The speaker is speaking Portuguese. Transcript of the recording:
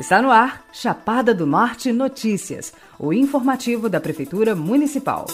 Está no ar Chapada do Norte Notícias, o informativo da Prefeitura Municipal.